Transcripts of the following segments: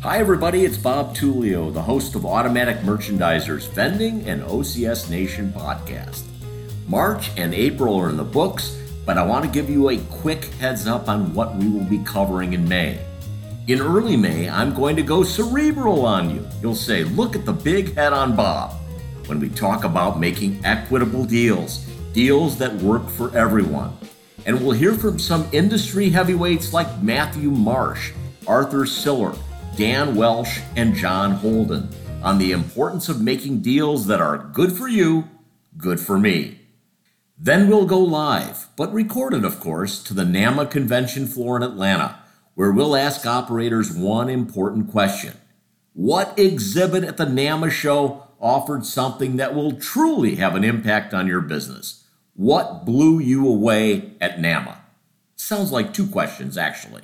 Hi, everybody, it's Bob Tullio, the host of Automatic Merchandisers Vending and OCS Nation podcast. March and April are in the books, but I want to give you a quick heads up on what we will be covering in May. In early May, I'm going to go cerebral on you. You'll say, Look at the big head on Bob when we talk about making equitable deals, deals that work for everyone. And we'll hear from some industry heavyweights like Matthew Marsh, Arthur Siller, Dan Welch, and Jon Holden on the importance of making deals that are good for you, good for me. Then we'll go live, but recorded, of course, to the NAMA convention floor in Atlanta, where we'll ask operators one important question What exhibit at the NAMA show offered something that will truly have an impact on your business? What blew you away at NAMA? Sounds like two questions, actually.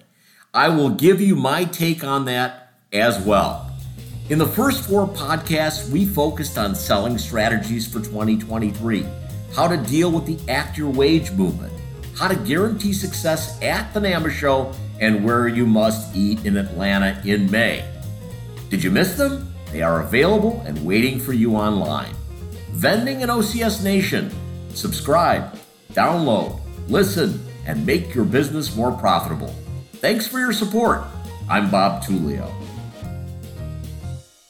I will give you my take on that as well. In the first four podcasts, we focused on selling strategies for 2023, how to deal with the Act Your Wage movement, how to guarantee success at the NAMA show, and where you must eat in Atlanta in May. Did you miss them? They are available and waiting for you online. Vending and OCS Nation. Subscribe, download, listen, and make your business more profitable. Thanks for your support. I'm Bob Tullio.